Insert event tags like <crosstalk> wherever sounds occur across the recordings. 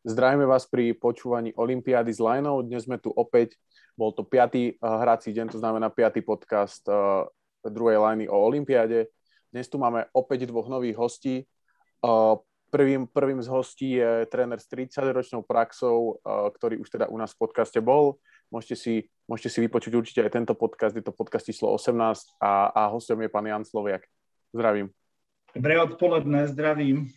Zdravíme vás pri počúvaní Olympiády s Lajnou. Dnes sme tu opäť, bol to piatý uh, hrací deň, to znamená piatý podcast uh, druhej lajny o Olympiáde. Dnes tu máme opäť dvoch nových hostí. Uh, prvým, prvým z hostí je tréner s 30-ročnou praxou, ktorý už teda u nás v podcaste bol. Môžete si, môžete si vypočuť určite aj tento podcast, je to podcast číslo 18 a, a hostom je pán Jan Sloviak. Zdravím. Dobré odpoledne, zdravím.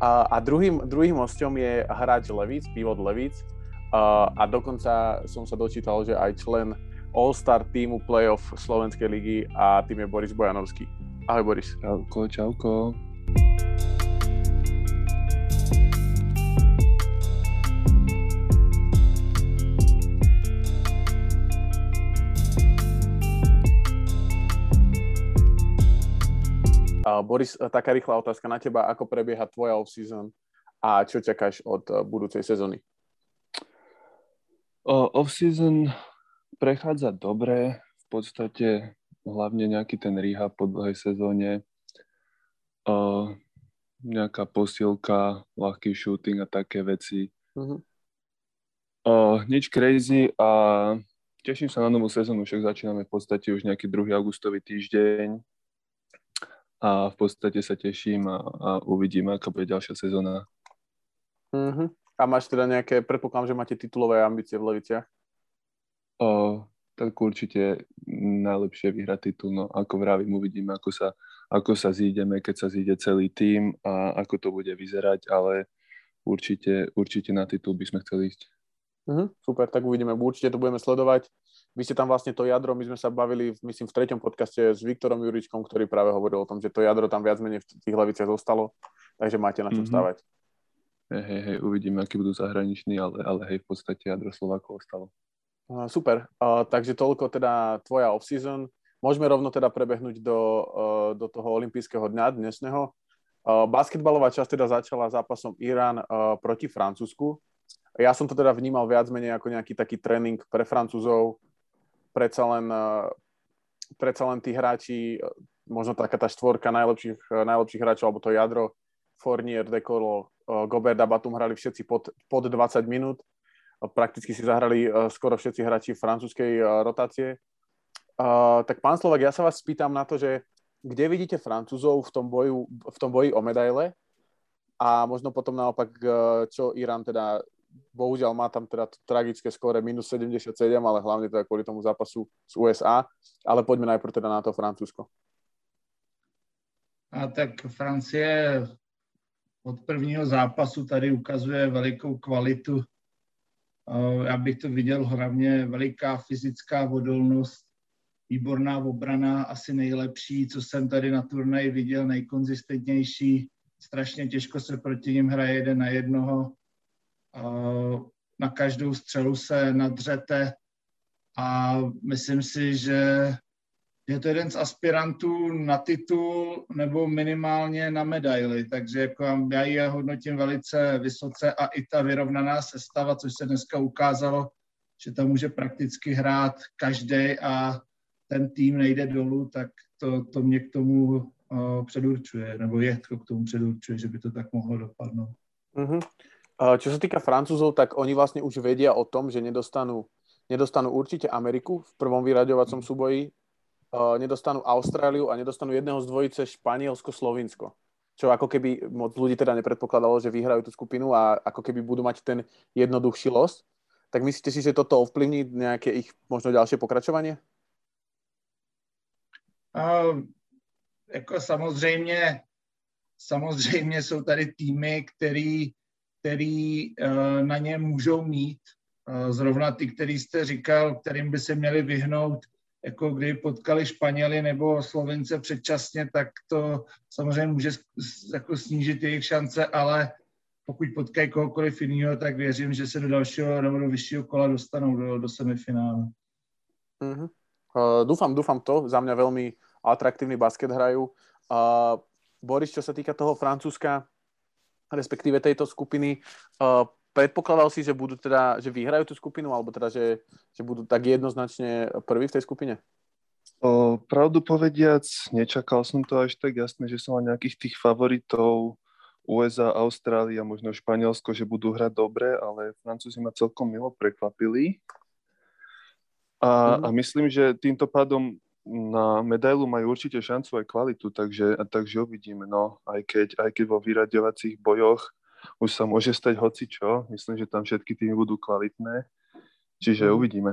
A, druhým, druhým hostom je hráč Levíc, pivot Levíc. A, a dokonca som sa dočítal, že aj člen All-Star týmu playoff Slovenskej ligy a tým je Boris Bojanovský. Ahoj Boris. Čauko, čauko. Uh, Boris, taká rýchla otázka na teba. Ako prebieha tvoja off-season a čo čakáš od uh, budúcej sezóny? Uh, off-season prechádza dobre. V podstate hlavne nejaký ten rehab po dlhej sezóne. Uh, nejaká posilka, ľahký shooting a také veci. Uh-huh. Uh, nič crazy a teším sa na novú sezónu, však začíname v podstate už nejaký druhý augustový týždeň a v podstate sa teším a, a uvidím, aká bude ďalšia sezóna. Uh-huh. A máš teda nejaké, predpokladám, že máte titulové ambície v Leviciach? O, tak určite najlepšie vyhrať titul, no ako vravím, uvidíme, ako sa, ako sa zídeme, keď sa zíde celý tým a ako to bude vyzerať, ale určite, určite na titul by sme chceli ísť. Uh-huh. Super, tak uvidíme, určite to budeme sledovať. Vy ste tam vlastne to jadro, my sme sa bavili, myslím, v treťom podcaste s Viktorom Juričkom, ktorý práve hovoril o tom, že to jadro tam viac menej v tých hlaviciach zostalo, takže máte na čom mm-hmm. stávať. Hej, hej, hej, uvidíme, aký budú zahraniční, ale, ale hej, v podstate jadro Slovákov ostalo. Uh, super, uh, takže toľko teda tvoja off-season. Môžeme rovno teda prebehnúť do, uh, do toho olympijského dňa dnesného. Uh, basketbalová časť teda začala zápasom Irán uh, proti Francúzsku. Ja som to teda vnímal viac menej ako nejaký taký tréning pre Francúzov, predsa len, eh, predsa len tí hráči, eh, možno taká tá štvorka najlepších, eh, najlepších hráčov, alebo to jadro, Fournier, Dekolo, Gobert a Batum hrali všetci pod, pod 20 minút. Prakticky si zahrali skoro všetci hráči francúzskej rotácie. Tak pán Slovak, ja sa vás spýtam na to, že kde vidíte Francúzov v tom, boju, v tom boji o medaile a možno potom naopak, čo Irán teda bohužiaľ má tam teda tragické skóre minus 77, ale hlavne teda kvôli tomu zápasu z USA. Ale poďme najprv teda na to Francúzsko. A tak Francie od prvního zápasu tady ukazuje velikou kvalitu. Já bych to viděl hlavně veliká fyzická odolnost, výborná obrana, asi nejlepší, co jsem tady na turnaji viděl, nejkonzistentnější. Strašně těžko se proti ním hraje jeden na jednoho na každou střelu se nadřete a myslím si, že je to jeden z aspirantů na titul nebo minimálně na medaily, takže jako já ji hodnotím velice vysoce a i ta vyrovnaná sestava, což se dneska ukázalo, že tam může prakticky hrát každý a ten tým nejde dolů, tak to, to mě k tomu uh, předurčuje, nebo je to k tomu předurčuje, že by to tak mohlo dopadnout. Mm-hmm. Čo sa týka Francúzov, tak oni vlastne už vedia o tom, že nedostanú, nedostanú určite Ameriku v prvom vyraďovacom súboji, nedostanú Austráliu a nedostanú jedného z dvojice Španielsko-Slovinsko. Čo ako keby moc ľudí teda nepredpokladalo, že vyhrajú tú skupinu a ako keby budú mať ten jednoduchší los. Tak myslíte si, že toto ovplyvní nejaké ich možno ďalšie pokračovanie? Uh, jako samozřejmě, samozřejmě jsou tady týmy, který který eh, na ně můžou mít. Eh, zrovna ty, který jste říkal, kterým by se měli vyhnout, jako kdy potkali Španěli nebo Slovince předčasně, tak to samozřejmě může jako snížit jejich šance, ale pokud potkají kohokoliv jiného, tak věřím, že se do dalšího nebo do vyššího kola dostanou do, do semifinále. Uh-huh. Uh, dúfam, dúfam to. Za mňa veľmi atraktívny basket hrajú. Uh, Boris, čo sa týka toho Francúzska, respektíve tejto skupiny. Uh, predpokladal si, že budú teda, že vyhrajú tú skupinu, alebo teda, že, že budú tak jednoznačne prví v tej skupine? O, pravdu povediac, nečakal som to až tak jasné, že som mal nejakých tých favoritov USA, Austrália, možno Španielsko, že budú hrať dobre, ale Francúzi ma celkom milo prekvapili. A, mm. a myslím, že týmto pádom na medailu majú určite šancu aj kvalitu, takže, takže uvidíme. No, aj keď, aj keď vo vyraďovacích bojoch už sa môže stať hoci čo, myslím, že tam všetky týmy budú kvalitné, čiže mm. uvidíme.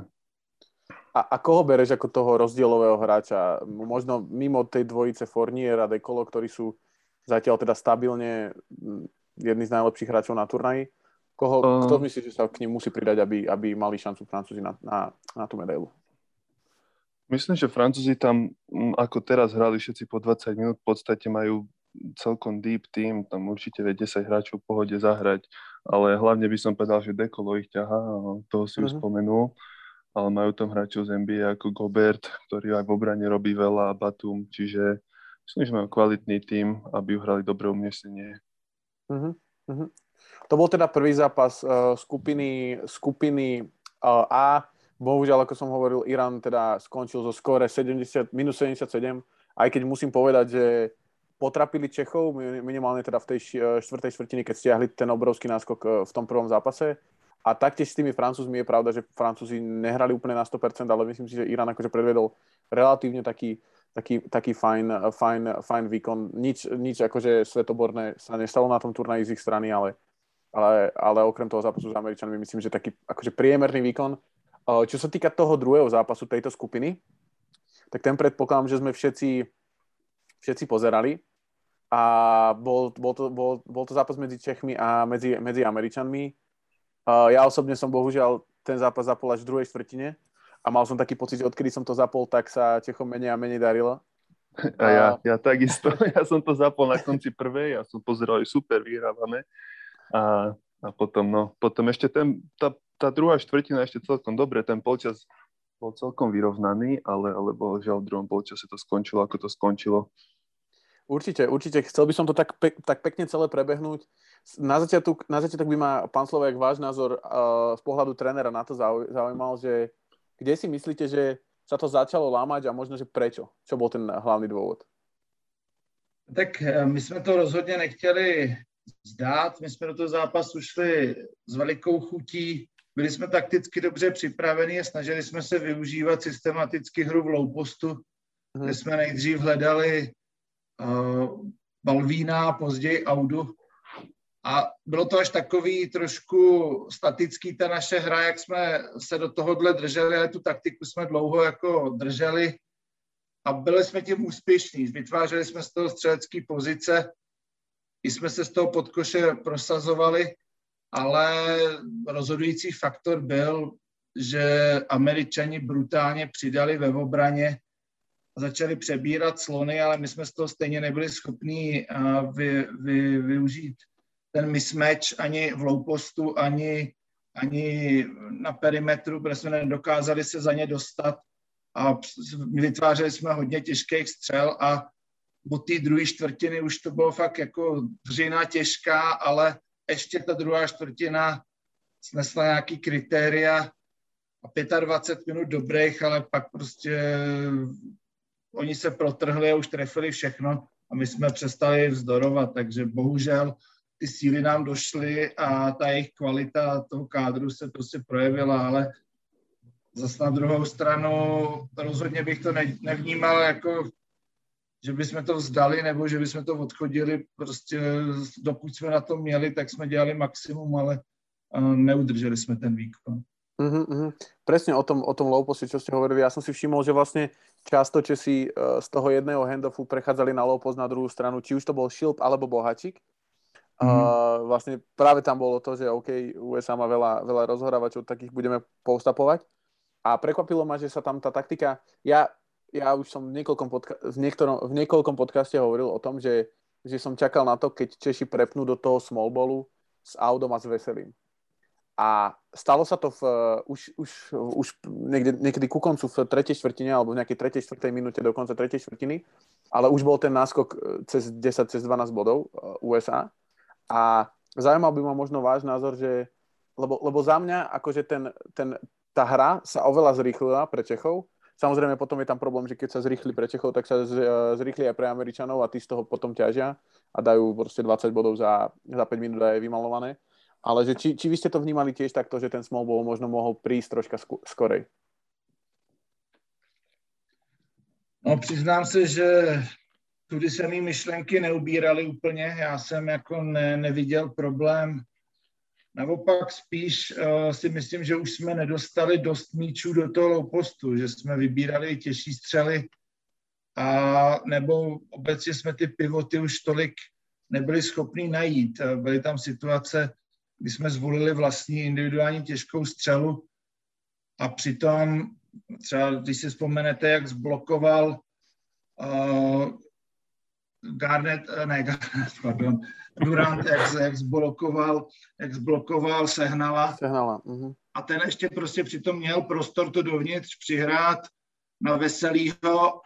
A, a koho bereš ako toho rozdielového hráča? Možno mimo tej dvojice Fournier a Dekolo, ktorí sú zatiaľ teda stabilne jedni z najlepších hráčov na turnaji. Koho, uh, kto myslíš, že sa k ním musí pridať, aby, aby mali šancu Francúzi na, na, na tú medailu? Myslím, že Francúzi tam, ako teraz hrali všetci po 20 minút, v podstate majú celkom deep team, tam určite vie 10 hráčov v pohode zahrať, ale hlavne by som povedal, že Dekolo ich ťaha, toho si uh-huh. už mhm. spomenul, ale majú tam hráčov z NBA ako Gobert, ktorý aj v obrane robí veľa, Batum, čiže myslím, že majú kvalitný tým, aby uhrali dobré umiestnenie. Uh-huh. Uh-huh. To bol teda prvý zápas uh, skupiny, skupiny uh, A, Bohužiaľ, ako som hovoril, Irán teda skončil zo skóre 70, minus 77, aj keď musím povedať, že potrapili Čechov, minimálne teda v tej štvrtej štvrtine, keď stiahli ten obrovský náskok e, v tom prvom zápase. A taktiež s tými Francúzmi je pravda, že Francúzi nehrali úplne na 100%, ale myslím si, že Irán akože predvedol relatívne taký, taký, taký fajn, fajn, fajn výkon. Nič, nič akože svetoborné sa nestalo na tom turnaji z ich strany, ale, ale, ale okrem toho zápasu s Američanmi myslím, že taký akože priemerný výkon čo sa týka toho druhého zápasu tejto skupiny, tak ten predpokladám, že sme všetci, všetci pozerali a bol, bol, to, bol, bol to zápas medzi Čechmi a medzi, medzi Američanmi. Ja osobne som bohužiaľ ten zápas zapol až v druhej štvrtine a mal som taký pocit, že odkedy som to zapol, tak sa Čechom menej a menej darilo. A ja, ja takisto, <laughs> ja som to zapol na konci prvej, ja som pozeral, super, vyhrávame. A, a potom, no, potom ešte ten, tá tá druhá štvrtina ešte celkom dobre, ten polčas bol celkom vyrovnaný, ale, ale bohužiaľ v druhom polčase to skončilo, ako to skončilo. Určite, určite. Chcel by som to tak, pe- tak pekne celé prebehnúť. Na začiatok, na začiatok by ma, pán Slovek, váš názor uh, z pohľadu trénera na to zaujímal, že kde si myslíte, že sa to začalo lámať a možno, že prečo? Čo bol ten hlavný dôvod? Tak eh, my jsme to rozhodně nechtěli zdát. My jsme do toho zápasu šli s velikou chutí byli jsme takticky dobře připraveni a snažili jsme se využívat systematicky hru v low postu, hmm. kde jsme nejdřív hledali uh, Balvína a později Audu. A bylo to až takový trošku statický ta naše hra, jak jsme se do tohohle drželi, ale tu taktiku jsme dlouho jako drželi a byli jsme tím úspěšní. Vytvářeli jsme z toho střelecké pozice, i jsme se z toho podkoše prosazovali ale rozhodující faktor byl, že američani brutálně přidali ve obraně a začali přebírat slony, ale my jsme z toho stejně nebyli schopní vy, vy, využít ten mismatch ani v low postu, ani, ani na perimetru, protože jsme nedokázali se za ně dostat a vytvářeli jsme hodně těžkých střel a od té druhé čtvrtiny už to bylo fakt jako dřina těžká, ale ještě ta druhá čtvrtina snesla nějaký kritéria a 25 minut dobrých, ale pak prostě oni se protrhli a už trefili všechno a my jsme přestali vzdorovat, takže bohužel ty síly nám došly a ta jejich kvalita toho kádru se prostě projevila, ale zase na druhou stranu rozhodně bych to nevnímal jako že bychom to vzdali nebo že bychom to odchodili, prostě dokud jsme na to měli, tak jsme dělali maximum, ale neudrželi jsme ten výkon. Uh-huh, uh-huh. Presne o tom, o tom low poste, čo ste hovorili. Ja som si všimol, že vlastne často Česi uh, z toho jedného handoffu prechádzali na low na druhú stranu, či už to bol Šilp alebo Bohačik. Uh-huh. Uh, vlastne práve tam bolo to, že OK, USA má veľa, veľa rozhorávačov, takých budeme postapovať. A prekvapilo ma, že sa tam tá taktika... Ja ja už som v niekoľkom, podca- v, niektorom, v niekoľkom podcaste hovoril o tom, že, že som čakal na to, keď Češi prepnú do toho small ballu s Audom a s Veselým. A stalo sa to v, už, už, už niekde, niekedy ku koncu v tretej štvrtine alebo v nejakej tretej, štvrtej minúte do konca tretej štvrtiny, ale už bol ten náskok e, cez 10, cez 12 bodov e, USA. A zaujímal by ma možno váš názor, že lebo, lebo za mňa akože ten, ten, tá hra sa oveľa zrýchlila pre Čechov, Samozrejme potom je tam problém, že keď sa zrýchli pre Čechov, tak sa zrýchli aj pre Američanov a tí z toho potom ťažia a dajú proste 20 bodov za, za 5 minút a je vymalované. Ale že či, či vy ste to vnímali tiež takto, že ten small ball možno mohol prísť troška skorej? No přiznám se, že tudy se mi myšlenky neubíraly úplně. Já jsem jako ne, neviděl problém Naopak spíš uh, si myslím, že už jsme nedostali dost míčů do toho low postu, že jsme vybírali těžší střely a nebo obecně jsme ty pivoty už tolik nebyli schopni najít. Byly tam situace, kdy jsme zvolili vlastní individuální těžkou střelu a přitom třeba, když si vzpomenete, jak zblokoval uh, Garnet, eh, ne, Garnet, <laughs> pardon, Durant, jak, jak zblokoval, jak zblokoval Sehnala. Sehnala. Uh-huh. A ten ještě prostě přitom měl prostor to dovnitř přihrát na Veselýho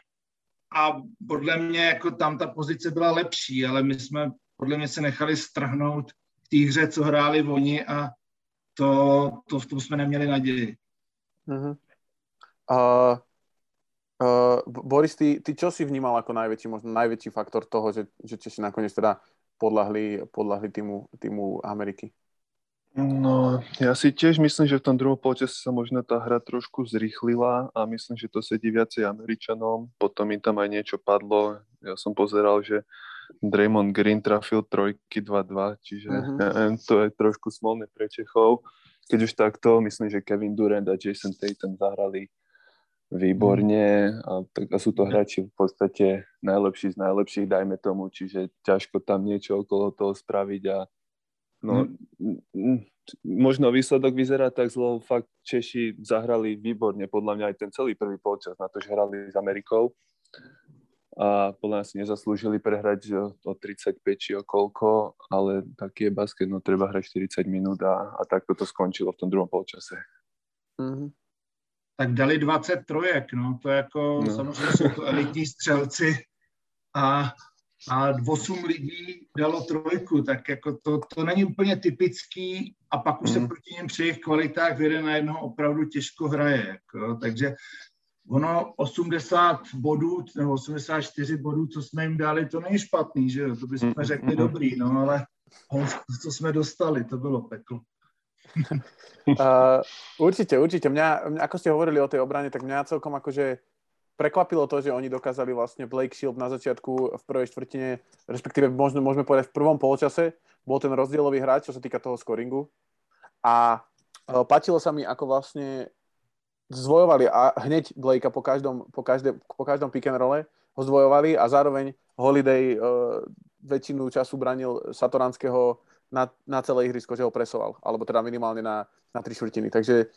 a podle mě jako tam ta pozice byla lepší, ale my jsme podle mě se nechali strhnout v té hře, co hráli oni a to, to v tom jsme neměli naději. Uh-huh. Uh, uh, Boris, ty, ty čo si vnímal ako najväčší, možno najväčší faktor toho, že, že Češi nakoniec teda podľahli, podľahli týmu, týmu Ameriky. No, ja si tiež myslím, že v tom druhom polčase sa možno tá hra trošku zrýchlila a myslím, že to sedí viacej Američanom. Potom im tam aj niečo padlo. Ja som pozeral, že Draymond Green trafil trojky 2-2, čiže ja neviem, <laughs> to je trošku smolné pre Čechov. Keď už takto, myslím, že Kevin Durant a Jason Tatum zahrali výborne a, tak, a sú to hráči v podstate najlepší z najlepších, dajme tomu, čiže ťažko tam niečo okolo toho spraviť a no, mm. možno výsledok vyzerá tak zlo, fakt Češi zahrali výborne, podľa mňa aj ten celý prvý polčas na to, že hrali s Amerikou a podľa mňa si nezaslúžili prehrať o 35 či o koľko, ale taký je basket, no treba hrať 40 minút a, a takto to skončilo v tom druhom polčase. Mm-hmm tak dali 20 trojek, no, to jako, no. samozřejmě jsou to elitní střelci a, a 8 lidí dalo trojku, tak jako to, to není úplně typický a pak už mm. se proti něm při jejich kvalitách vyjde na jednoho opravdu těžko hraje, jako, takže ono 80 bodů, nebo 84 bodů, co jsme jim dali, to není špatný, že jo, to bychom řekli dobrý, no, ale co jsme dostali, to bylo peklo. Uh, určite, určite. Mňa, mňa, ako ste hovorili o tej obrane, tak mňa celkom akože prekvapilo to, že oni dokázali vlastne Blake Shield na začiatku v prvej štvrtine, respektíve možno môžeme povedať v prvom polčase, bol ten rozdielový hráč, čo sa týka toho scoringu. A uh, páčilo sa mi, ako vlastne zvojovali a hneď Blakea po každom, po, každé, po každom pick and role ho zvojovali a zároveň Holiday uh, väčšinu času branil Satoranského na, na celé ihrisko, že ho presoval, alebo teda minimálne na, na tri štvrtiny. Takže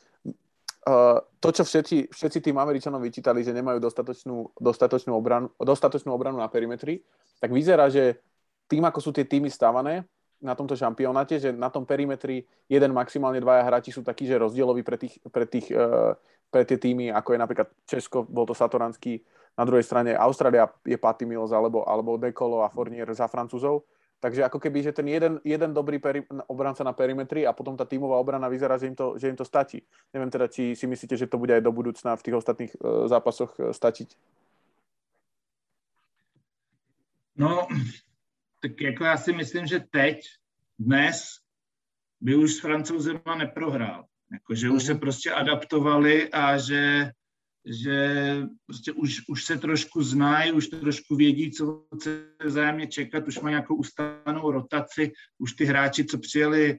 uh, to, čo všetci, všetci tým Američanom vyčítali, že nemajú dostatočnú, dostatočnú, obranu, dostatočnú obranu na perimetri, tak vyzerá, že tým, ako sú tie týmy stávané na tomto šampionáte, že na tom perimetri jeden, maximálne dvaja hráči sú takí, že rozdieloví pre, tých, pre, tých, uh, pre tie týmy, ako je napríklad Česko, bol to Satoranský, na druhej strane Austrália je Patty Mills alebo, alebo Dekolo a Fournier za Francúzov Takže ako keby, že ten jeden, jeden dobrý peri- obranca na perimetri a potom tá tímová obrana vyzerá, že im, to, že im to stačí. Neviem teda, či si myslíte, že to bude aj do budúcna v tých ostatných uh, zápasoch uh, stačiť. No, tak jako já si myslím, že teď, dnes, by už s Francouzema neprohrál. Jako, že už se mhm. prostě adaptovali a že že prostě už, už se trošku znají, už trošku vědí, co se vzájemně čekat, už mají nějakou ustanou rotaci, už ty hráči, co přijeli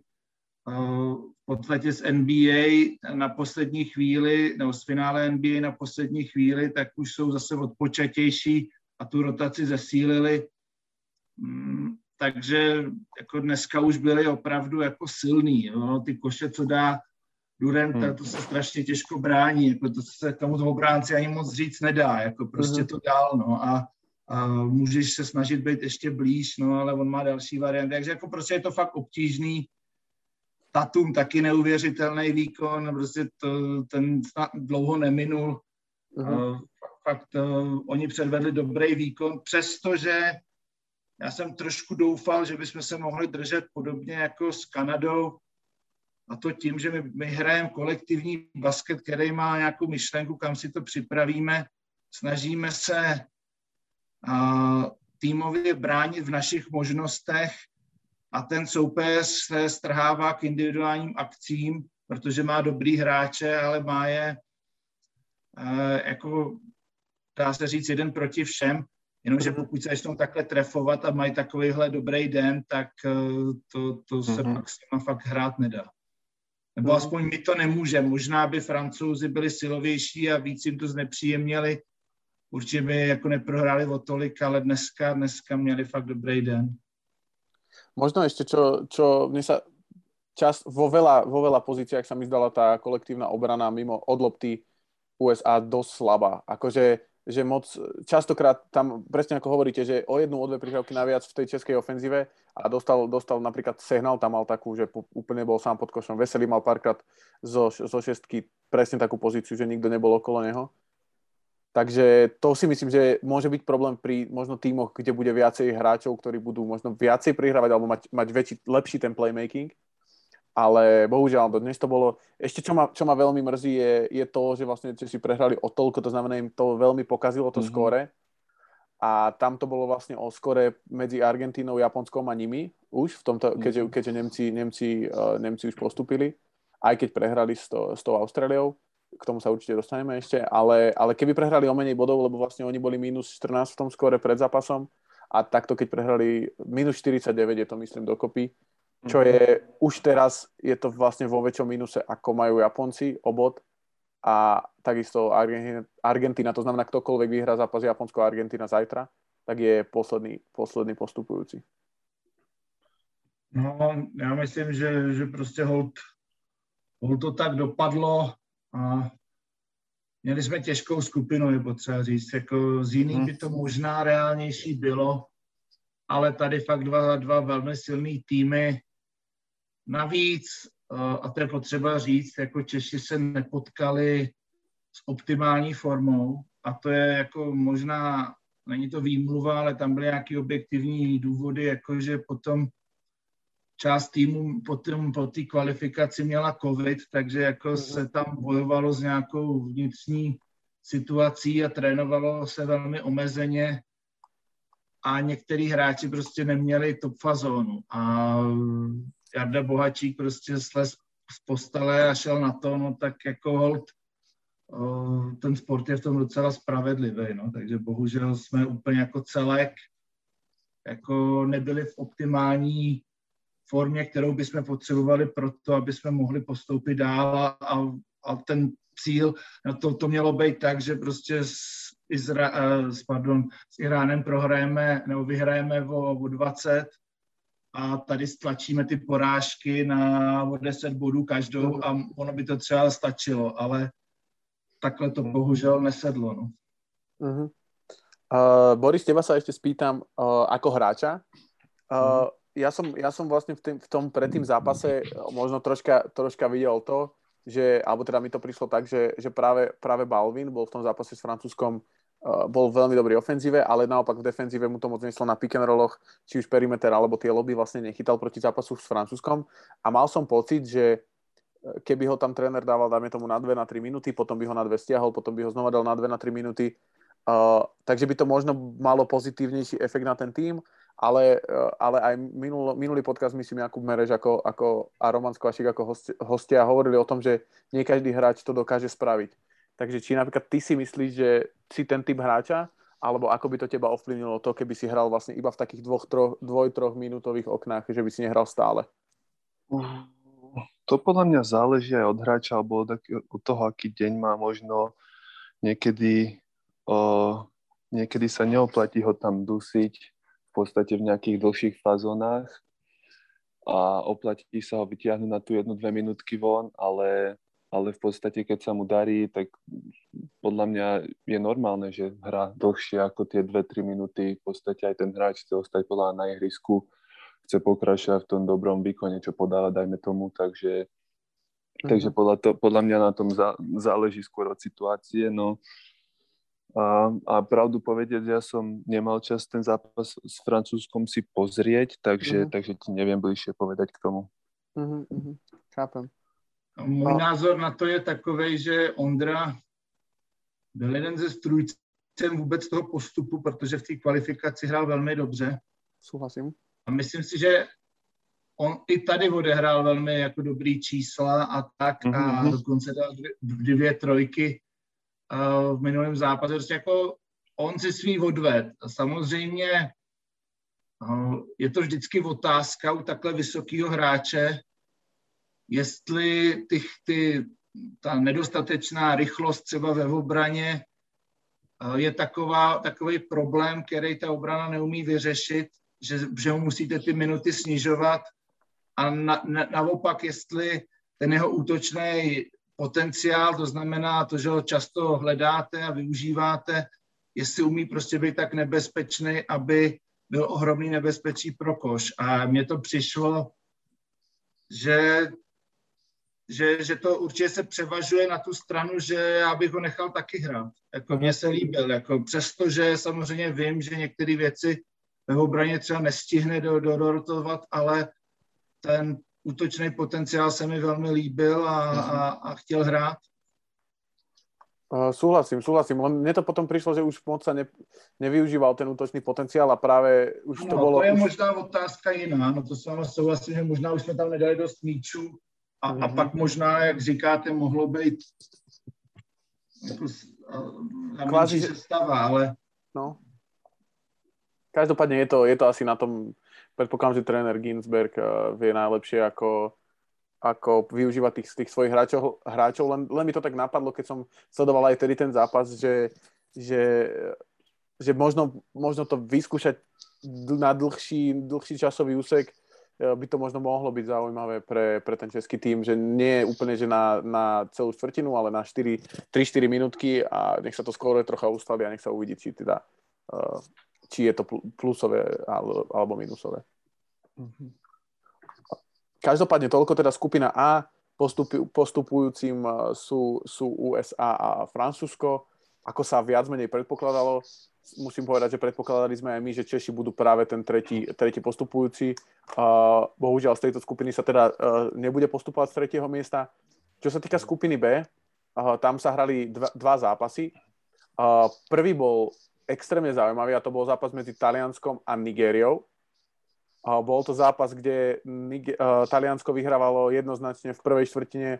uh, v podstatě z NBA na poslední chvíli, nebo z finále NBA na poslední chvíli, tak už jsou zase odpočatější a tu rotaci zesílili. Mm, takže jako dneska už byli opravdu jako silný. Jo? Ty koše, co dá Durenta, hmm. to se strašně těžko brání, jako to se tomu obránci ani moc říct nedá, jako prostě hmm. to dál, no a, a můžeš se snažit být ještě blíž, no ale on má další varianty, takže jako prostě je to fakt obtížný, Tatum taky neuvěřitelný výkon, prostě to, ten snad dlouho neminul, uh-huh. uh, fakt uh, oni předvedli dobrý výkon, přestože já jsem trošku doufal, že bychom se mohli držet podobně jako s Kanadou, A to tím, že my, my hrajeme kolektivní basket, který má nějakou myšlenku, kam si to připravíme. Snažíme se a, týmově bránit v našich možnostech a ten soupeř se strhává k individuálním akcím, protože má dobrý hráče, ale má je e, jako, dá se říct, jeden proti všem. Jenomže mhm. pokud se začnou takhle trefovat a mají takovýhle dobrý den, tak e, to, to se mm-hmm. pak s nima fakt hrát nedá. Nebo mm-hmm. aspoň my to nemůže. Možná by francouzi byli silovější a víc jim to znepříjemnili. Určitě by jako neprohráli o tolik, ale dneska, dneska měli fakt dobrý den. Možno ešte, čo, čo mne sa čas, vo veľa, vo veľa pozíciách sa mi zdala tá kolektívna obrana mimo odlopty USA dosť slabá. Akože že moc, častokrát tam, presne ako hovoríte, že o jednu, o dve prihrávky naviac v tej českej ofenzíve a dostal, dostal napríklad Sehnal, tam mal takú, že úplne bol sám pod košom. Veselý mal párkrát zo, zo šestky presne takú pozíciu, že nikto nebol okolo neho. Takže to si myslím, že môže byť problém pri možno tímoch, kde bude viacej hráčov, ktorí budú možno viacej prihrávať alebo mať, mať väčší, lepší ten playmaking ale bohužiaľ dnes to bolo, ešte čo ma, čo ma veľmi mrzí je, je to, že vlastne si prehrali o toľko, to znamená im to veľmi pokazilo to mm-hmm. skóre. A tam to bolo vlastne o skore medzi Argentínou, Japonskom a nimi už, v tomto, keďže, keďže Nemci, Nemci, uh, Nemci už postupili, aj keď prehrali s, to, s tou Austráliou, k tomu sa určite dostaneme ešte, ale, ale keby prehrali o menej bodov, lebo vlastne oni boli minus 14 v tom skore pred zápasom a takto keď prehrali minus 49 je to myslím dokopy, čo je už teraz, je to vlastne vo väčšom minuse, ako majú Japonci, obod a takisto Argentina, to znamená, ktokoľvek vyhrá zápas Japonsko a Argentina zajtra, tak je posledný, posledný postupujúci. No, já myslím, že, že prostě hold, hold to tak dopadlo a měli jsme těžkou skupinu, je potřeba říct. Jako z jiných by to možná reálnější bylo, ale tady fakt dva, dva velmi silný týmy, Navíc, eh, a to je potřeba říct, jako Češi se nepotkali s optimální formou a to je jako možná, není to výmluva, ale tam byly nějaké objektivní důvody, jakože potom část týmu potom po té kvalifikaci měla covid, takže jako mhm. se tam bojovalo s nějakou vnitřní situací a trénovalo se velmi omezeně a některý hráči prostě neměli top fazónu a Jarda Bohačík prostě slez z postele a šel na to, no tak jako hold, ten sport je v tom docela spravedlivý, no, takže bohužel jsme úplně jako celek jako nebyli v optimální formě, kterou bychom potřebovali pro to, aby jsme mohli postoupit dál a, a, ten cíl, no to, to mělo být tak, že prostě s, Izra, s, pardon, s Iránem prohrajeme nebo vyhrajeme o, o 20 a tady stlačíme ty porážky na o 10 bodů každou a ono by to třeba stačilo, ale takhle to bohužel nesedlo. No. Uh-huh. Uh, Boris, teba sa ešte spýtam uh, ako hráča. Uh, ja, som, ja som vlastne v, tým, v tom predtým zápase možno troška, troška videl to, že, alebo teda mi to prišlo tak, že, že práve, práve Balvin bol v tom zápase s Francúzskom bol veľmi dobrý ofenzíve, ale naopak v defenzíve mu to moc neslo na pick and rolloch, či už perimeter alebo tie lobby vlastne nechytal proti zápasu s Francúzskom. A mal som pocit, že eh, keby ho tam tréner dával, dáme tomu na 2 na 3 minúty, potom by ho na 2 stiahol, potom by ho znova dal na 2 na 3 minúty, uh, takže by to možno malo pozitívnejší efekt na ten tým, ale, ale aj minul, minulý podcast, myslím, Jakub Mereš ako, ako, a Roman Skvašik ako hosti, hostia hovorili o tom, že nie každý hráč to dokáže spraviť Takže či napríklad ty si myslíš, že si ten typ hráča, alebo ako by to teba ovplyvnilo to, keby si hral vlastne iba v takých dvoch, troch, dvoj, troch minútových oknách, že by si nehral stále? To podľa mňa záleží aj od hráča, alebo od, toho, aký deň má možno. Niekedy, o, niekedy sa neoplatí ho tam dusiť v podstate v nejakých dlhších fazónach a oplatí sa ho vytiahnuť na tú jednu, dve minútky von, ale ale v podstate, keď sa mu darí, tak podľa mňa je normálne, že hrá dlhšie ako tie 2-3 minúty. V podstate aj ten hráč chce ostať podľa na ihrisku, chce pokračovať v tom dobrom výkone, čo podáva, dajme tomu, takže, mm-hmm. takže podľa, to, podľa mňa na tom zá, záleží skôr od situácie, no. A, a pravdu povedať, ja som nemal čas ten zápas s Francúzskom si pozrieť, takže, mm-hmm. takže ti neviem bližšie povedať k tomu. Mm-hmm. Chápem. Můj no. názor na to je takový, že Ondra byl jeden ze strůjcem vůbec toho postupu, protože v té kvalifikaci hrál velmi dobře. Souhlasím. A myslím si, že on i tady odehrál velmi jako dobrý čísla a tak mm-hmm. a mhm. dokonce dal dvě, dvě trojky uh, v minulém zápase. Prostě jako on si svý odved. A samozřejmě uh, je to vždycky otázka u takhle vysokého hráče, jestli ty, ty, ta nedostatečná rychlost třeba ve obraně uh, je taková, takový problém, který ta obrana neumí vyřešit, že, že mu musíte ty minuty snižovat a na, na, naopak, jestli ten jeho útočný potenciál, to znamená to, že ho často hledáte a využíváte, jestli umí prostě být tak nebezpečný, aby byl ohromný nebezpečí pro koš. A mně to přišlo, že, že, že to určitě se převažuje na tu stranu, že já bych ho nechal taky hrát. Jako mně se líbil, jako přestože samozřejmě vím, že některé věci ve obraně třeba nestihne do, do, dorotovat, ale ten útočný potenciál se mi velmi líbil a, a, a chtěl hrát. Uh, súhlasím, súhlasím. Len mne to potom prišlo, že už moc sa ne, nevyužíval ten útočný potenciál a práve už no, to bolo... to je už... možná otázka jiná, no to s vámi souhlasím, že možná už jsme tam nedali dost míčů a, a mhm. pak možná, jak říkáte, mohlo být jako, na Kvázi, sestava, ale... No. Každopádne je to, je to asi na tom predpokladám, že tréner Ginsberg uh, vie najlepšie ako, ako využívať tých, tých svojich hráčov, hráčov. Len, len mi to tak napadlo, keď som sledoval aj tedy ten zápas, že, že, že možno, možno to vyskúšať na dlhší, dlhší časový úsek eh, by to možno mohlo byť zaujímavé pre, pre ten český tým, že nie je úplne, že na, na celú štvrtinu, ale na 3-4 minútky a nech sa to skôr trocha ustali a nech sa uvidí, či teda uh, či je to plusové alebo minusové. Mhm. Každopádne toľko teda skupina A, postupu, postupujúcim e, sú, sú USA a Francúzsko. Ako sa viac menej predpokladalo, musím povedať, že predpokladali sme aj my, že Češi budú práve ten tretí, tretí postupujúci. Uh, bohužiaľ z tejto skupiny sa teda uh, nebude postupovať z tretieho miesta. Čo sa týka skupiny B, uh, tam sa hrali dva, dva zápasy. Uh, prvý bol extrémne zaujímavý a to bol zápas medzi Talianskom a Nigériou. Uh, bol to zápas, kde Niger- uh, Taliansko vyhrávalo jednoznačne v prvej štvrtine,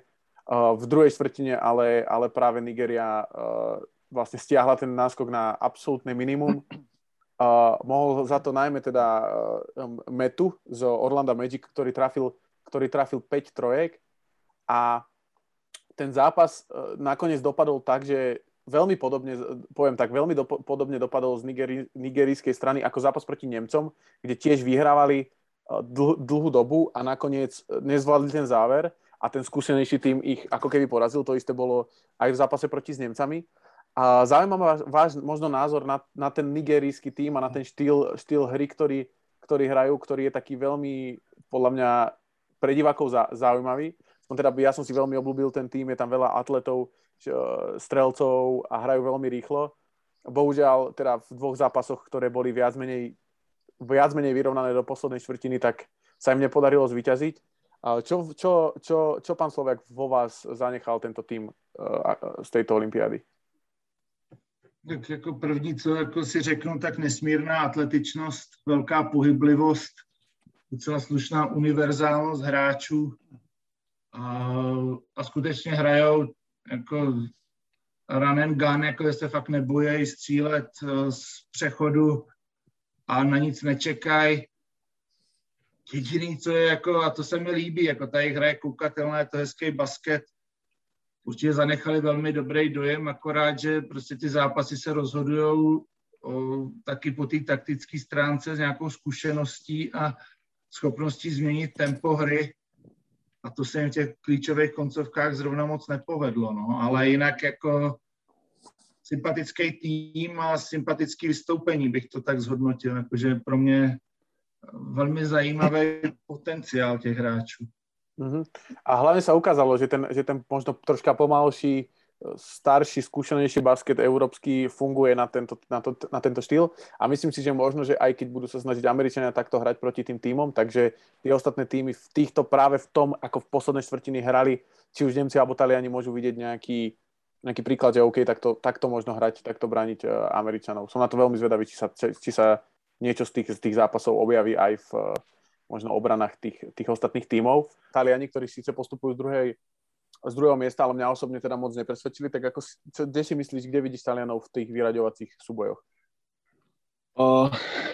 uh, v druhej štvrtine, ale, ale práve Nigeria vlastne stiahla ten náskok na absolútne minimum. Uh, mohol za to najmä teda uh, Metu z Orlando Magic, ktorý trafil, ktorý trafil 5 trojek a ten zápas uh, nakoniec dopadol tak, že veľmi podobne, poviem tak, veľmi do, podobne dopadol z Nigeri, nigerijskej strany ako zápas proti Nemcom, kde tiež vyhrávali eh, dl, dlhú dobu a nakoniec nezvládli ten záver a ten skúsenejší tým ich ako keby porazil. To isté bolo aj v zápase proti s Nemcami. A zaujímavý váš, váš možno názor na, na ten nigerijský tým a na ten štýl, štýl hry, ktorý, ktorý hrajú, ktorý je taký veľmi, podľa mňa, pre divákov zaujímavý. Teda ja som si veľmi obľúbil ten tým, je tam veľa atletov, strelcov a hrajú veľmi rýchlo. Bohužiaľ, teda v dvoch zápasoch, ktoré boli viac menej, viac menej vyrovnané do poslednej štvrtiny, tak sa im nepodarilo zvyťaziť. Čo, čo, čo, čo pán Slovak vo vás zanechal tento tým z tejto olympiády? Tak jako první, co jako si řeknu, tak nesmírná atletičnost, velká pohyblivost, docela slušná univerzálnost hráčů a, a skutečně hrajou jako run and gun, jako se fakt nebojí střílet eh, z přechodu a na nic nečekají. Jediný, co je jako, a to se mi líbí, jako tady hraje koukatelné, je to hezký basket, určitě zanechali velmi dobrý dojem, akorát, že prostě ty zápasy se rozhodují taky po té taktické stránce s nějakou zkušeností a schopností změnit tempo hry. A to se jim v těch klíčových koncovkách zrovna moc nepovedlo, no, ale jinak jako sympatický tým a sympatický vystoupení bych to tak zhodnotil, jakože pro mě velmi zajímavý potenciál těch hráčů. Uh-huh. A hlavne sa ukázalo, že ten, že ten možno troška pomalší starší, skúsenejší basket európsky funguje na tento, na, to, na tento štýl a myslím si, že možno, že aj keď budú sa snažiť Američania takto hrať proti tým týmom, takže tie ostatné týmy v týchto práve v tom, ako v poslednej štvrtiny hrali, či už Nemci alebo Taliani môžu vidieť nejaký, nejaký príklad, že OK, takto, takto možno hrať, takto brániť uh, Američanov. Som na to veľmi zvedavý, či sa, či sa niečo z tých, z tých zápasov objaví aj v možno obranách tých, tých ostatných tímov. Taliani, ktorí síce postupujú z druhej z druhého miesta, ale mňa osobne teda moc nepresvedčili, tak ako, kde si myslíš, kde vidíš Talianov v tých vyraďovacích súbojoch? Uh,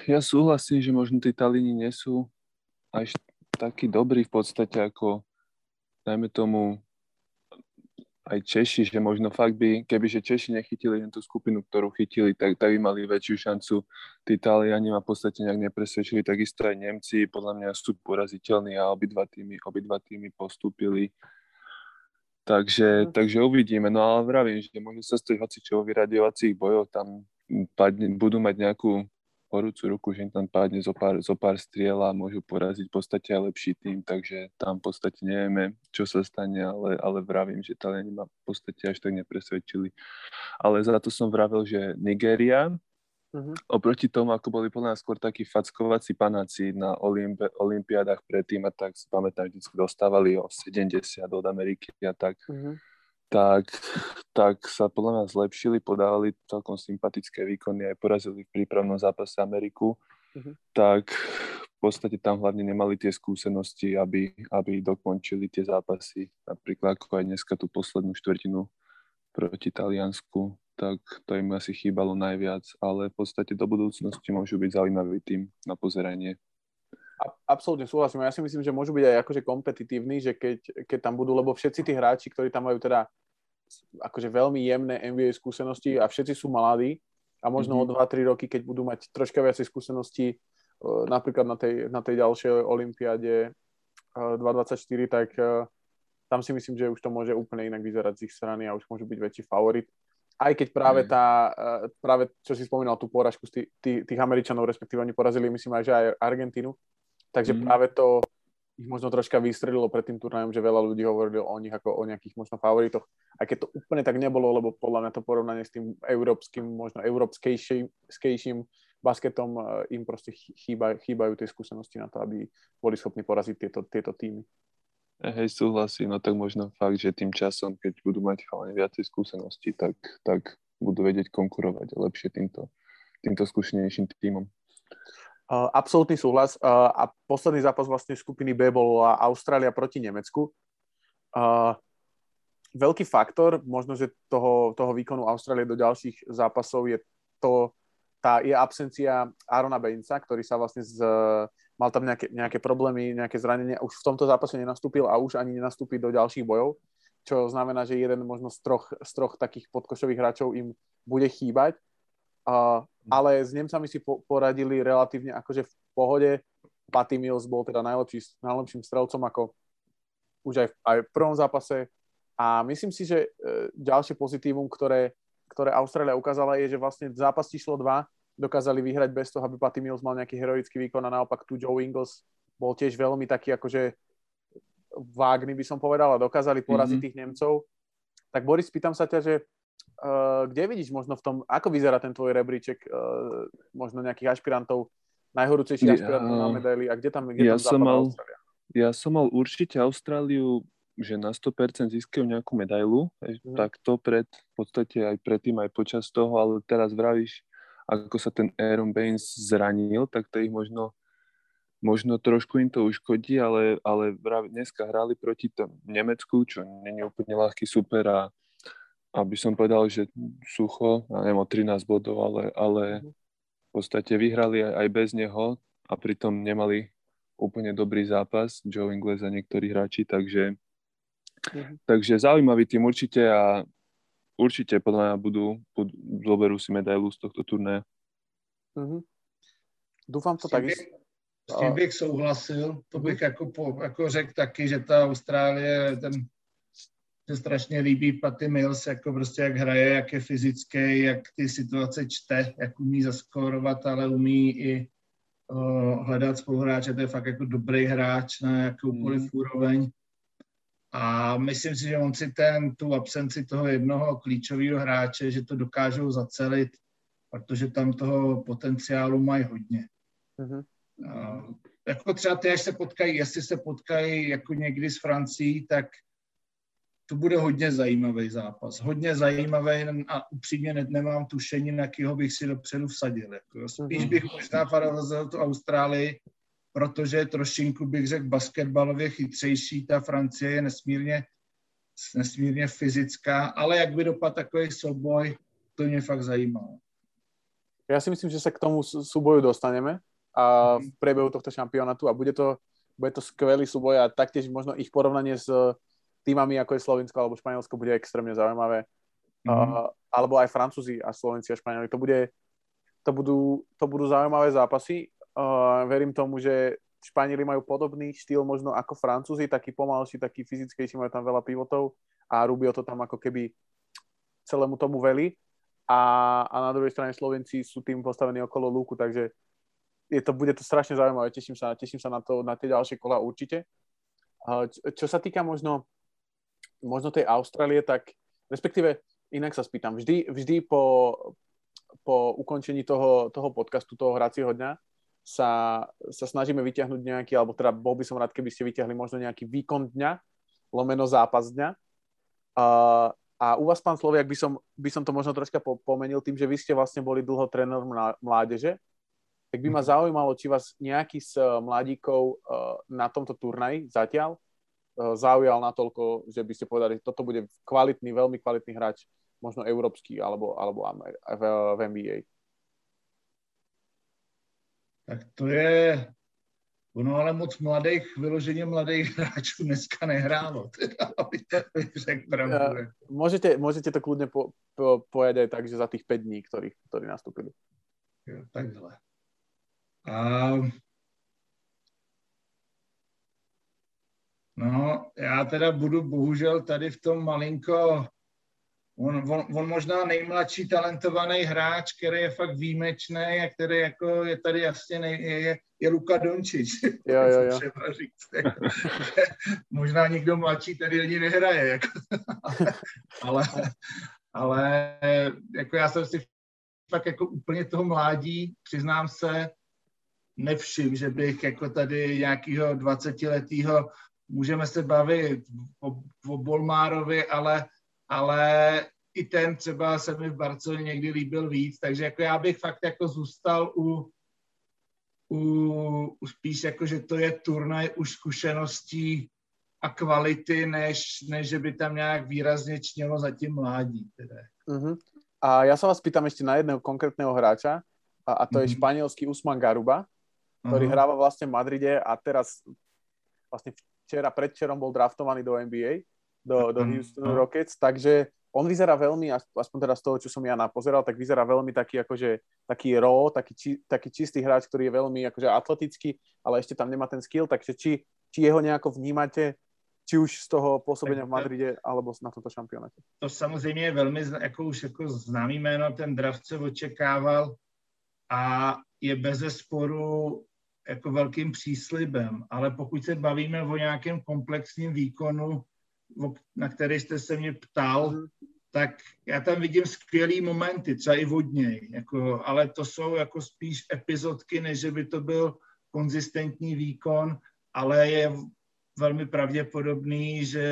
ja súhlasím, že možno tí Taliani nie sú až takí dobrí v podstate ako najmä tomu aj Češi, že možno fakt by, kebyže Češi nechytili len tú skupinu, ktorú chytili, tak, tak by mali väčšiu šancu. Tí Taliani ma v podstate nejak nepresvedčili, takisto aj Nemci, podľa mňa sú poraziteľní a obidva týmy, obidva týmy postúpili Takže, mm. takže uvidíme. No ale vravím, že môže sa stať hoci čo bojoch, tam padne, budú mať nejakú horúcu ruku, že im tam padne zo pár, zo pár striel a môžu poraziť v podstate aj lepší tým, takže tam v podstate nevieme, čo sa stane, ale, ale vravím, že Taliani ma v podstate až tak nepresvedčili. Ale za to som vravil, že Nigeria, Uh-huh. Oproti tomu, ako boli podľa skôr takí fackovací panáci na Olympi- olympiádach predtým a tak si pamätám, vždy dostávali o 70 od Ameriky a tak, uh-huh. Tak, tak sa podľa mňa zlepšili, podávali celkom sympatické výkony, aj porazili v prípravnom zápase Ameriku, uh-huh. tak v podstate tam hlavne nemali tie skúsenosti, aby, aby dokončili tie zápasy, napríklad ako aj dneska tú poslednú štvrtinu proti Taliansku, tak to im asi chýbalo najviac, ale v podstate do budúcnosti môžu byť zaujímavý tým na pozeranie. Absolútne súhlasím. Ja si myslím, že môžu byť aj akože kompetitívni, že keď, keď tam budú, lebo všetci tí hráči, ktorí tam majú teda akože veľmi jemné NBA skúsenosti a všetci sú mladí a možno mm-hmm. o 2-3 roky, keď budú mať troška viacej skúseností, e, napríklad na tej, na tej ďalšej olympiáde 224, e, tak e, tam si myslím, že už to môže úplne inak vyzerať z ich strany a už môžu byť väčší favorit aj keď práve mm. tá, práve čo si spomínal, tú poražku z tých, tých Američanov, respektíve oni porazili, myslím aj, že aj Argentínu, takže mm. práve to ich možno troška vystrelilo pred tým turnajom, že veľa ľudí hovorilo o nich ako o nejakých možno favoritoch. Aj keď to úplne tak nebolo, lebo podľa mňa to porovnanie s tým európskym, možno európskejším basketom eh, im proste chýba, chýbajú tie skúsenosti na to, aby boli schopní poraziť tieto, tieto týmy. Hej, súhlasím, no tak možno fakt, že tým časom, keď budú mať chalani viacej skúseností, tak, tak budú vedieť konkurovať lepšie týmto, týmto skúsenejším týmom. Uh, absolútny súhlas. Uh, a posledný zápas vlastne skupiny B bol Austrália proti Nemecku. Veľký faktor, možno, že toho, toho výkonu Austrálie do ďalších zápasov je to, tá je absencia Arona Bainsa, ktorý sa vlastne z, mal tam nejaké, nejaké problémy, nejaké zranenia, už v tomto zápase nenastúpil a už ani nenastúpi do ďalších bojov, čo znamená, že jeden možno z troch, z troch takých podkošových hráčov im bude chýbať. Ale s Nemcami si po, poradili relatívne akože v pohode. Patty Mills bol teda najlepší, najlepším strelcom ako už aj, aj v prvom zápase. A myslím si, že uh, ďalšie pozitívum, ktoré, ktoré Austrália ukázala, je, že vlastne zápas číslo 2 dokázali vyhrať bez toho, aby Patty Mills mal nejaký heroický výkon a naopak tu Joe Ingles bol tiež veľmi taký akože vágny by som povedal a dokázali poraziť mm-hmm. tých Nemcov. Tak Boris, pýtam sa ťa, že kde vidíš možno v tom, ako vyzerá ten tvoj rebríček uh, možno nejakých ašpirantov, najhorúcejších ja, ašpirantov na medaily a kde tam, kde ja tam som mal, Austrália? Ja som mal určite Austráliu že na 100% získajú nejakú medailu, mm. tak to pred, v podstate aj predtým, aj počas toho, ale teraz vravíš, ako sa ten Aaron Baines zranil, tak to ich možno, možno trošku im to uškodí, ale, ale dneska hrali proti tom Nemecku, čo není úplne ľahký super a aby som povedal, že sucho, ja neviem, o 13 bodov, ale, ale v podstate vyhrali aj, aj bez neho a pritom nemali úplne dobrý zápas Joe Ingles a niektorí hráči, takže, mm-hmm. takže zaujímavý tým určite a určite podľa mňa budú, budú zoberú si medailu z tohto turné. Mm-hmm. Dúfam to tak. S tím bych souhlasil, to bych mm-hmm. jako, po, jako řekl taky, že ta Austrálie, ten se strašně líbí Patty Mills, jako prostě jak hraje, jak je fyzický, jak ty situace čte, jak umí zaskórovat, ale umí i uh, hledat spoluhráče, to je fakt jako dobrý hráč na jakoukoliv mm. úroveň. A myslím si, že on si ten, tu absenci toho jednoho klíčového hráče, že to dokážou zacelit, protože tam toho potenciálu mají hodně. Mm-hmm. A, jako třeba ty, až se potkají, jestli se potkají jako někdy s Francií, tak to bude hodně zajímavý zápas. Hodně zajímavý a upřímně ne, nemám tušení, na kýho bych si dopředu vsadil. Jako. Spíš bych možná farazil tu Austrálii, protože trošinku bych řekl basketbalově chytřejší. Ta Francie je nesmírně, nesmírně fyzická, ale jak by dopadl takový souboj, to mě fakt zajímalo. Ja si myslím, že sa k tomu súboju dostaneme a v priebehu tohto šampionátu a bude to, bude to skvelý súboj a taktiež možno ich porovnanie s týmami ako je Slovensko alebo Španielsko bude extrémne zaujímavé. Mm-hmm. Uh, alebo aj Francúzi a Slovenci a Španieli. To, bude, to, budú, to budú zaujímavé zápasy. Uh, verím tomu, že Španieli majú podobný štýl možno ako Francúzi, taký pomalší, taký fyzickejší, majú tam veľa pivotov a Rubio to tam ako keby celému tomu veli. A, a na druhej strane Slovenci sú tým postavení okolo lúku, takže je to, bude to strašne zaujímavé. Teším sa, teším sa na to, na tie ďalšie kola určite. Uh, čo, čo sa týka možno, možno tej Austrálie, tak respektíve inak sa spýtam, vždy, vždy po, po ukončení toho, toho podcastu, toho hracieho dňa, sa, sa snažíme vyťahnuť nejaký, alebo teda bol by som rád, keby ste vyťahli možno nejaký výkon dňa, lomeno zápas dňa. A, a u vás, pán Sloviak, by som, by som to možno troška pomenil tým, že vy ste vlastne boli dlho tréner mládeže, tak by ma mhm. zaujímalo, či vás nejaký z mladíkov uh, na tomto turnaji zatiaľ uh, zaujal natoľko, že by ste povedali, že toto bude kvalitný, veľmi kvalitný hráč, možno európsky alebo, alebo v, v NBA. tak to je, ono ale moc mladých, vyloženě mladých hráčů dneska nehrálo, <laughs> teda, řekl pravdu. Ja, môžete, môžete to kľudne po, po, povedať aj tak, že za tých 5 dní, ktorí, ktorí nastúpili. Jo, takhle. A No, já teda budu bohužel tady v tom malinko on, on, on možná nejmladší talentovaný hráč, který je fakt výjimečný a který jako je tady jasně nej, je, je Luka Dončič. <laughs> Jo, jo, jo. Třeba říct. <laughs> Jako, možná někdo mladší tady ani nehraje. Jako, <laughs> ale, ale jako já jsem si fakt jako úplně toho mládí, přiznám se, nevšim, že bych jako tady nějakého 20-letého, můžeme se bavit o, o Bolmárovi, ale ale i ten třeba se mi v Barceloně někdy líbil víc, takže jako já bych fakt jako zůstal u, u, u spíš jako, že to je turnaj už zkušeností a kvality, než, než že by tam nějak výrazně čnělo za tím mládí. Teda. Uh-huh. A ja sa vás pýtam ešte na jedného konkrétneho hráča, a, a to uh-huh. je mhm. španielský Usman Garuba, ktorý uh-huh. hráva vlastne v Madride a teraz vlastne včera, predčerom bol draftovaný do NBA do, do Houston no. Rockets, takže on vyzerá veľmi, aspoň teda z toho, čo som ja napozeral, tak vyzerá veľmi taký akože, taký raw, taký, či, taký čistý hráč, ktorý je veľmi akože atletický, ale ešte tam nemá ten skill, takže či, či jeho nejako vnímate, či už z toho pôsobenia v Madride, alebo na tomto šampionáte? To samozřejmě je velmi jako už jako známý jméno, ten draft se očekával a je bez sporu jako velkým příslibem, ale pokud se bavíme o nějakém komplexním výkonu, na který jste se mě ptal, mm. tak já tam vidím skvělý momenty, třeba i vodněj, jako, ale to jsou jako spíš epizodky, než by to byl konzistentní výkon, ale je velmi pravděpodobný, že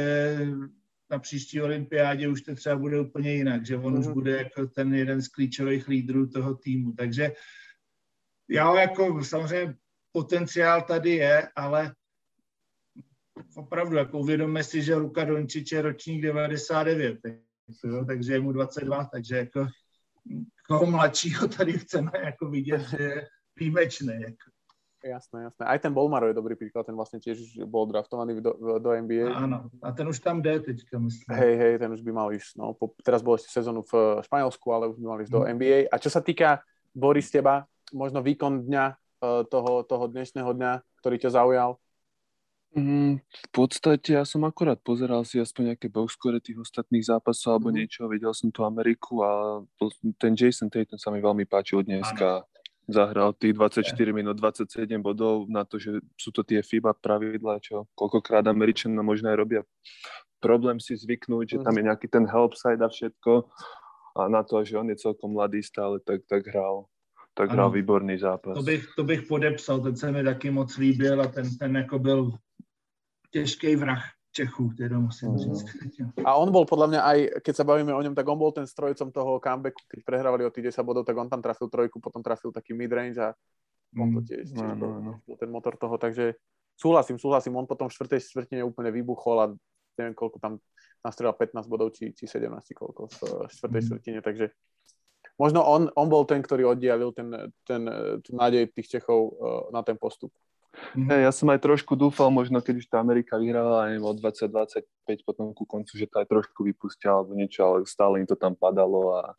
na příští olympiádě už to třeba bude úplně jinak, že on mm. už mhm. bude jako ten jeden z klíčových lídrů toho týmu. Takže já jako samozřejmě potenciál tady je, ale opravdu, jako uvědomme si, že Luka Dončič je ročník 99, jo, takže je mu 22, takže jako koho mladšího tady chceme jako vidět, že je výjimečný. Jako. Jasné, jasné. Aj ten Bolmaro je dobrý príklad, ten vlastne tiež bol draftovaný do, do NBA. Áno, a ten už tam jde teďka, myslím. Hej, hej, ten už by mal ísť. No, po, teraz bol ešte sezónu v Španielsku, ale už by mal ísť mm. do NBA. A čo sa týka, Boris, teba, možno výkon dňa, toho, toho dnešného dňa, ktorý ťa zaujal? Mm, v podstate ja som akorát pozeral si aspoň nejaké boxscore tých ostatných zápasov alebo mm. niečo, videl som tu Ameriku a ten Jason Tatum sa mi veľmi páčil dneska. zahral tých 24 minút, 27 bodov na to, že sú to tie FIBA pravidlá, čo koľkokrát Američania možno aj robia problém si zvyknúť, že tam je nejaký ten help side a všetko a na to, že on je celkom mladý stále, tak, tak hral tak hral výborný zápas. To bych, to bych podepsal, ten se mi taky moc líbil a ten, ten jako byl těžký vrah Čechů, teda musím mm. říct. <laughs> A on bol podľa mňa aj, keď sa bavíme o ňom, tak on bol ten strojcom toho comebacku, keď prehrávali o tých 10 bodov, tak on tam trafil trojku, potom trafil taký midrange a on to mm. tiež, tiež no, no, no. ten motor toho, takže súhlasím, súhlasím, on potom v štvrtej štvrtine úplne vybuchol a neviem koľko tam nastrelal 15 bodov, či, či 17 koľko v štvrtej mm. štvrtine, takže možno on, on bol ten, ktorý oddialil ten, ten, tú nádej tých Čechov uh, na ten postup. Mm-hmm. Hey, ja som aj trošku dúfal, možno keď už tá Amerika vyhrala aj o 20-25 potom ku koncu, že to aj trošku vypustia alebo niečo, ale stále im to tam padalo a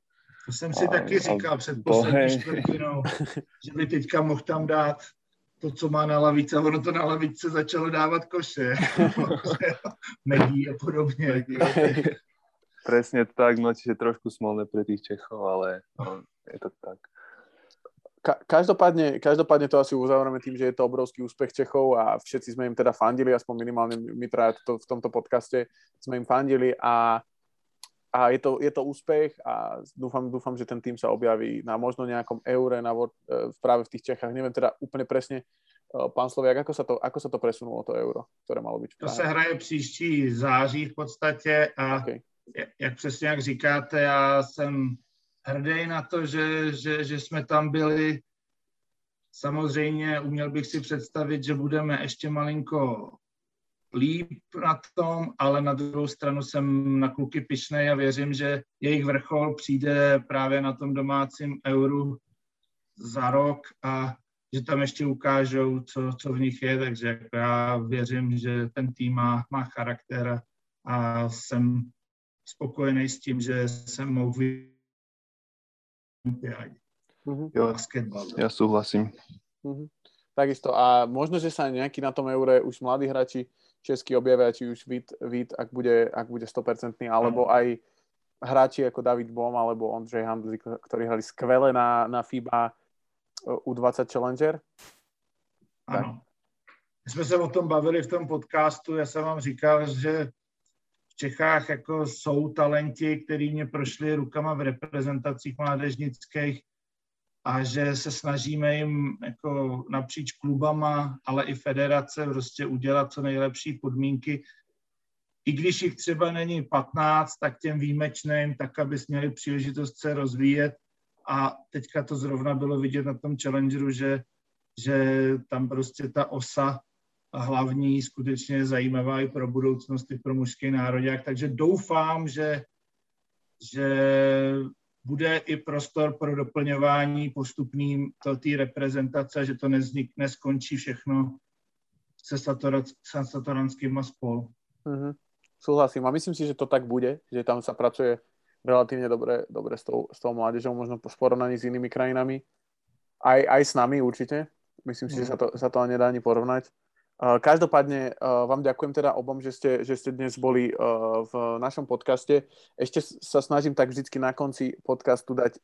to jsem si a, taky říkal před poslední čtvrtinou, <laughs> že by teďka mohl tam dát to, co má na lavice, a ono to na lavice začalo dávat koše. <laughs> <laughs> Medí a podobně. Presne tak, no čiže trošku smolné pre tých Čechov, ale no, je to tak. Ka- každopádne, každopádne to asi uzavrieme tým, že je to obrovský úspech Čechov a všetci sme im teda fandili, aspoň minimálne my traja to, v tomto podcaste sme im fandili a, a je, to, je to úspech a dúfam, dúfam, že ten tým sa objaví na možno nejakom eure na, e, práve v tých Čechách. Neviem teda úplne presne, e, pán Sloviak, ako sa to, ako sa to presunulo, to euro, ktoré malo byť v To se hraje příští září v podstatě a okay. Jak přesně jak říkáte, já jsem hrdý na to, že, že, že jsme tam byli. Samozřejmě uměl bych si představit, že budeme ještě malinko líp na tom, ale na druhou stranu jsem na kluky pišnej a věřím, že jejich vrchol přijde právě na tom domácím euru za rok a že tam ještě ukážou, co, co v nich je, takže já věřím, že ten tým má, má charakter a jsem spokojený s tím, že jsem mohl olympiáde. Mm-hmm. Basketbal. Ja súhlasím. Mm-hmm. Takisto. A možno, že sa nejaký na tom eure už mladí hráči česky objavia, či už Vít, Vít ak, bude, ak bude 100%, alebo aj hráči ako David Bom alebo Ondřej Handli, ktorí hrali skvele na, na FIBA U20 Challenger. Ano. My jsme se o tom bavili v tom podcastu, já jsem vám říkal, že Čechách jako jsou talenti, který mě prošli rukama v reprezentacích mládežnických a že se snažíme jim jako napříč klubama, ale i federace prostě udělat co nejlepší podmínky. I když jich třeba není 15, tak těm výjimečným, tak aby měli příležitost se rozvíjet. A teďka to zrovna bylo vidět na tom challengeru, že, že tam prostě ta osa hlavní skutečně zajímavá i pro budoucnost, i pro mužský národák. Takže doufám, že, že bude i prostor pro doplňování postupným té reprezentace, že to neznik, neskončí všechno se Satoranským a spol. Mm-hmm. Súhlasím a myslím si, že to tak bude, že tam sa pracuje relatívne dobre, dobre s, tou, s tou mládežou, možno v porovnaní s inými krajinami. Aj, aj s nami určite. Myslím si, mm. že sa to, sa to nedá ani porovnať. Každopádne vám ďakujem teda obom, že ste, že ste dnes boli v našom podcaste. Ešte sa snažím tak vždycky na konci podcastu dať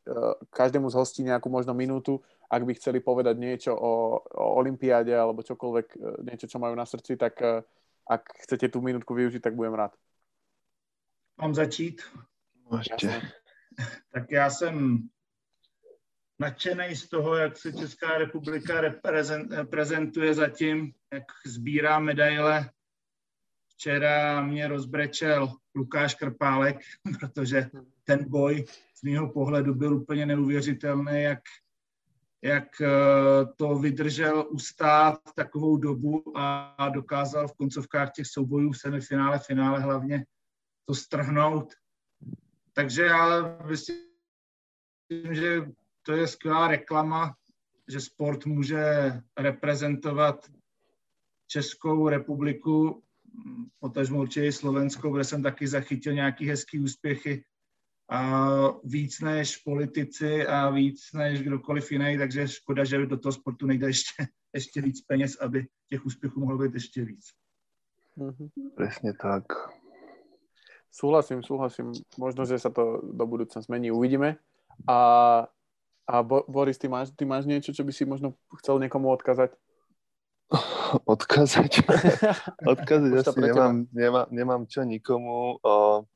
každému z hostí nejakú možno minútu, ak by chceli povedať niečo o, o Olympiáde alebo čokoľvek, niečo, čo majú na srdci, tak ak chcete tú minútku využiť, tak budem rád. Mám začít? Môžete. Tak já jsem nadšený z toho, jak se Česká republika prezentuje zatím, jak sbírá medaile. Včera mě rozbrečel Lukáš Krpálek, <laughs> protože ten boj z mého pohledu byl úplně neuvěřitelný, jak, jak eh, to vydržel ustát takovou dobu a dokázal v koncovkách těch soubojů semifinále, finále hlavně to strhnout. Takže já myslím, že to je skvělá reklama, že sport může reprezentovat Českou republiku, potažmo určitě i Slovenskou, kde jsem taky zachytil nějaký hezký úspěchy a víc než politici a víc než kdokoliv jiný, takže škoda, že do toho sportu nejde ještě, <laughs> ještě víc peněz, aby těch úspěchů mohlo být ještě víc. Mm-hmm. Presne tak. Súhlasím, súhlasím. Možno, že sa to do budúcna zmení, uvidíme. A A Bo- Boris, ty máš, ty máš niečo, čo by si možno chcel niekomu odkazať? <laughs> Odkazať? <laughs> odkazať asi nemám, nemám, nemám čo nikomu. O,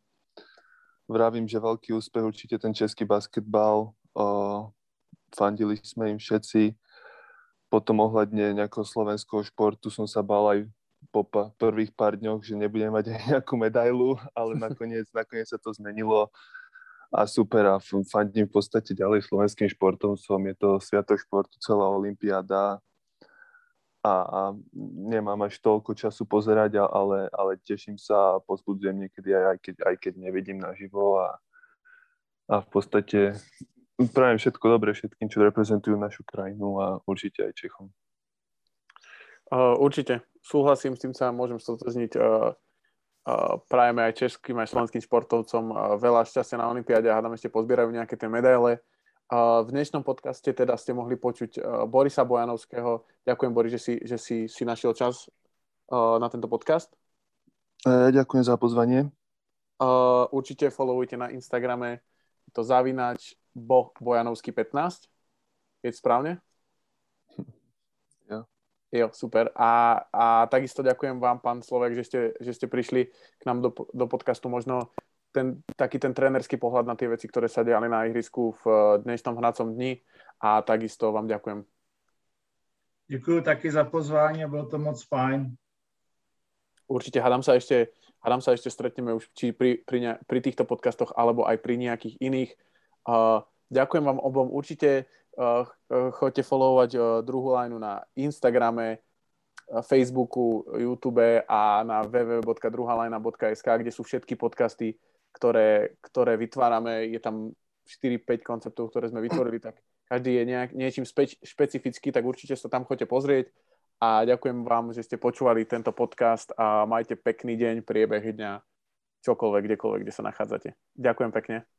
vravím, že veľký úspech určite ten český basketbal. O, fandili sme im všetci. Potom ohľadne nejakého slovenského športu som sa bal aj po prvých pár dňoch, že nebudem mať aj <laughs> nejakú medailu, ale nakoniec, nakoniec sa to zmenilo a super a fandím v podstate ďalej slovenským športom som, je to sviatok športu, celá Olympiáda a, a nemám až toľko času pozerať, ale, ale teším sa a pozbudzujem niekedy aj, aj, keď, aj keď nevidím naživo a, a v podstate prajem všetko dobré všetkým, čo reprezentujú našu krajinu a určite aj Čechom. Uh, určite. Súhlasím, s tým sa môžem stotožniť. Uh, prajeme aj českým, aj slovenským športovcom veľa šťastia na Olympiáde a hádam ešte pozbierajú nejaké tie medaile. V dnešnom podcaste teda ste mohli počuť uh, Borisa Bojanovského. Ďakujem, Boris, že si, že si, si našiel čas uh, na tento podcast. E, ďakujem za pozvanie. Určite followujte na Instagrame to zavinač Bo Bojanovský 15. Je to správne? Jo, super. A, a takisto ďakujem vám, pán Slovek, že ste, že ste prišli k nám do, do podcastu. Možno ten, taký ten trénerský pohľad na tie veci, ktoré sa diali na ihrisku v dnešnom hnacom dni. A takisto vám ďakujem. Ďakujem taky za pozvání a bylo to moc fajn. Určite, hádam sa ešte, hádam sa ešte stretneme už či pri, pri, pri týchto podcastoch, alebo aj pri nejakých iných. Uh, ďakujem vám obom. Určite choďte followovať uh, druhú lineu na Instagrame, Facebooku, YouTube a na www.druhalajna.sk, kde sú všetky podcasty, ktoré, ktoré vytvárame. Je tam 4-5 konceptov, ktoré sme vytvorili, tak každý je nejak, niečím spe, špecifický, tak určite sa tam choďte pozrieť. A ďakujem vám, že ste počúvali tento podcast a majte pekný deň, priebeh dňa, čokoľvek, kdekoľvek, kde sa nachádzate. Ďakujem pekne.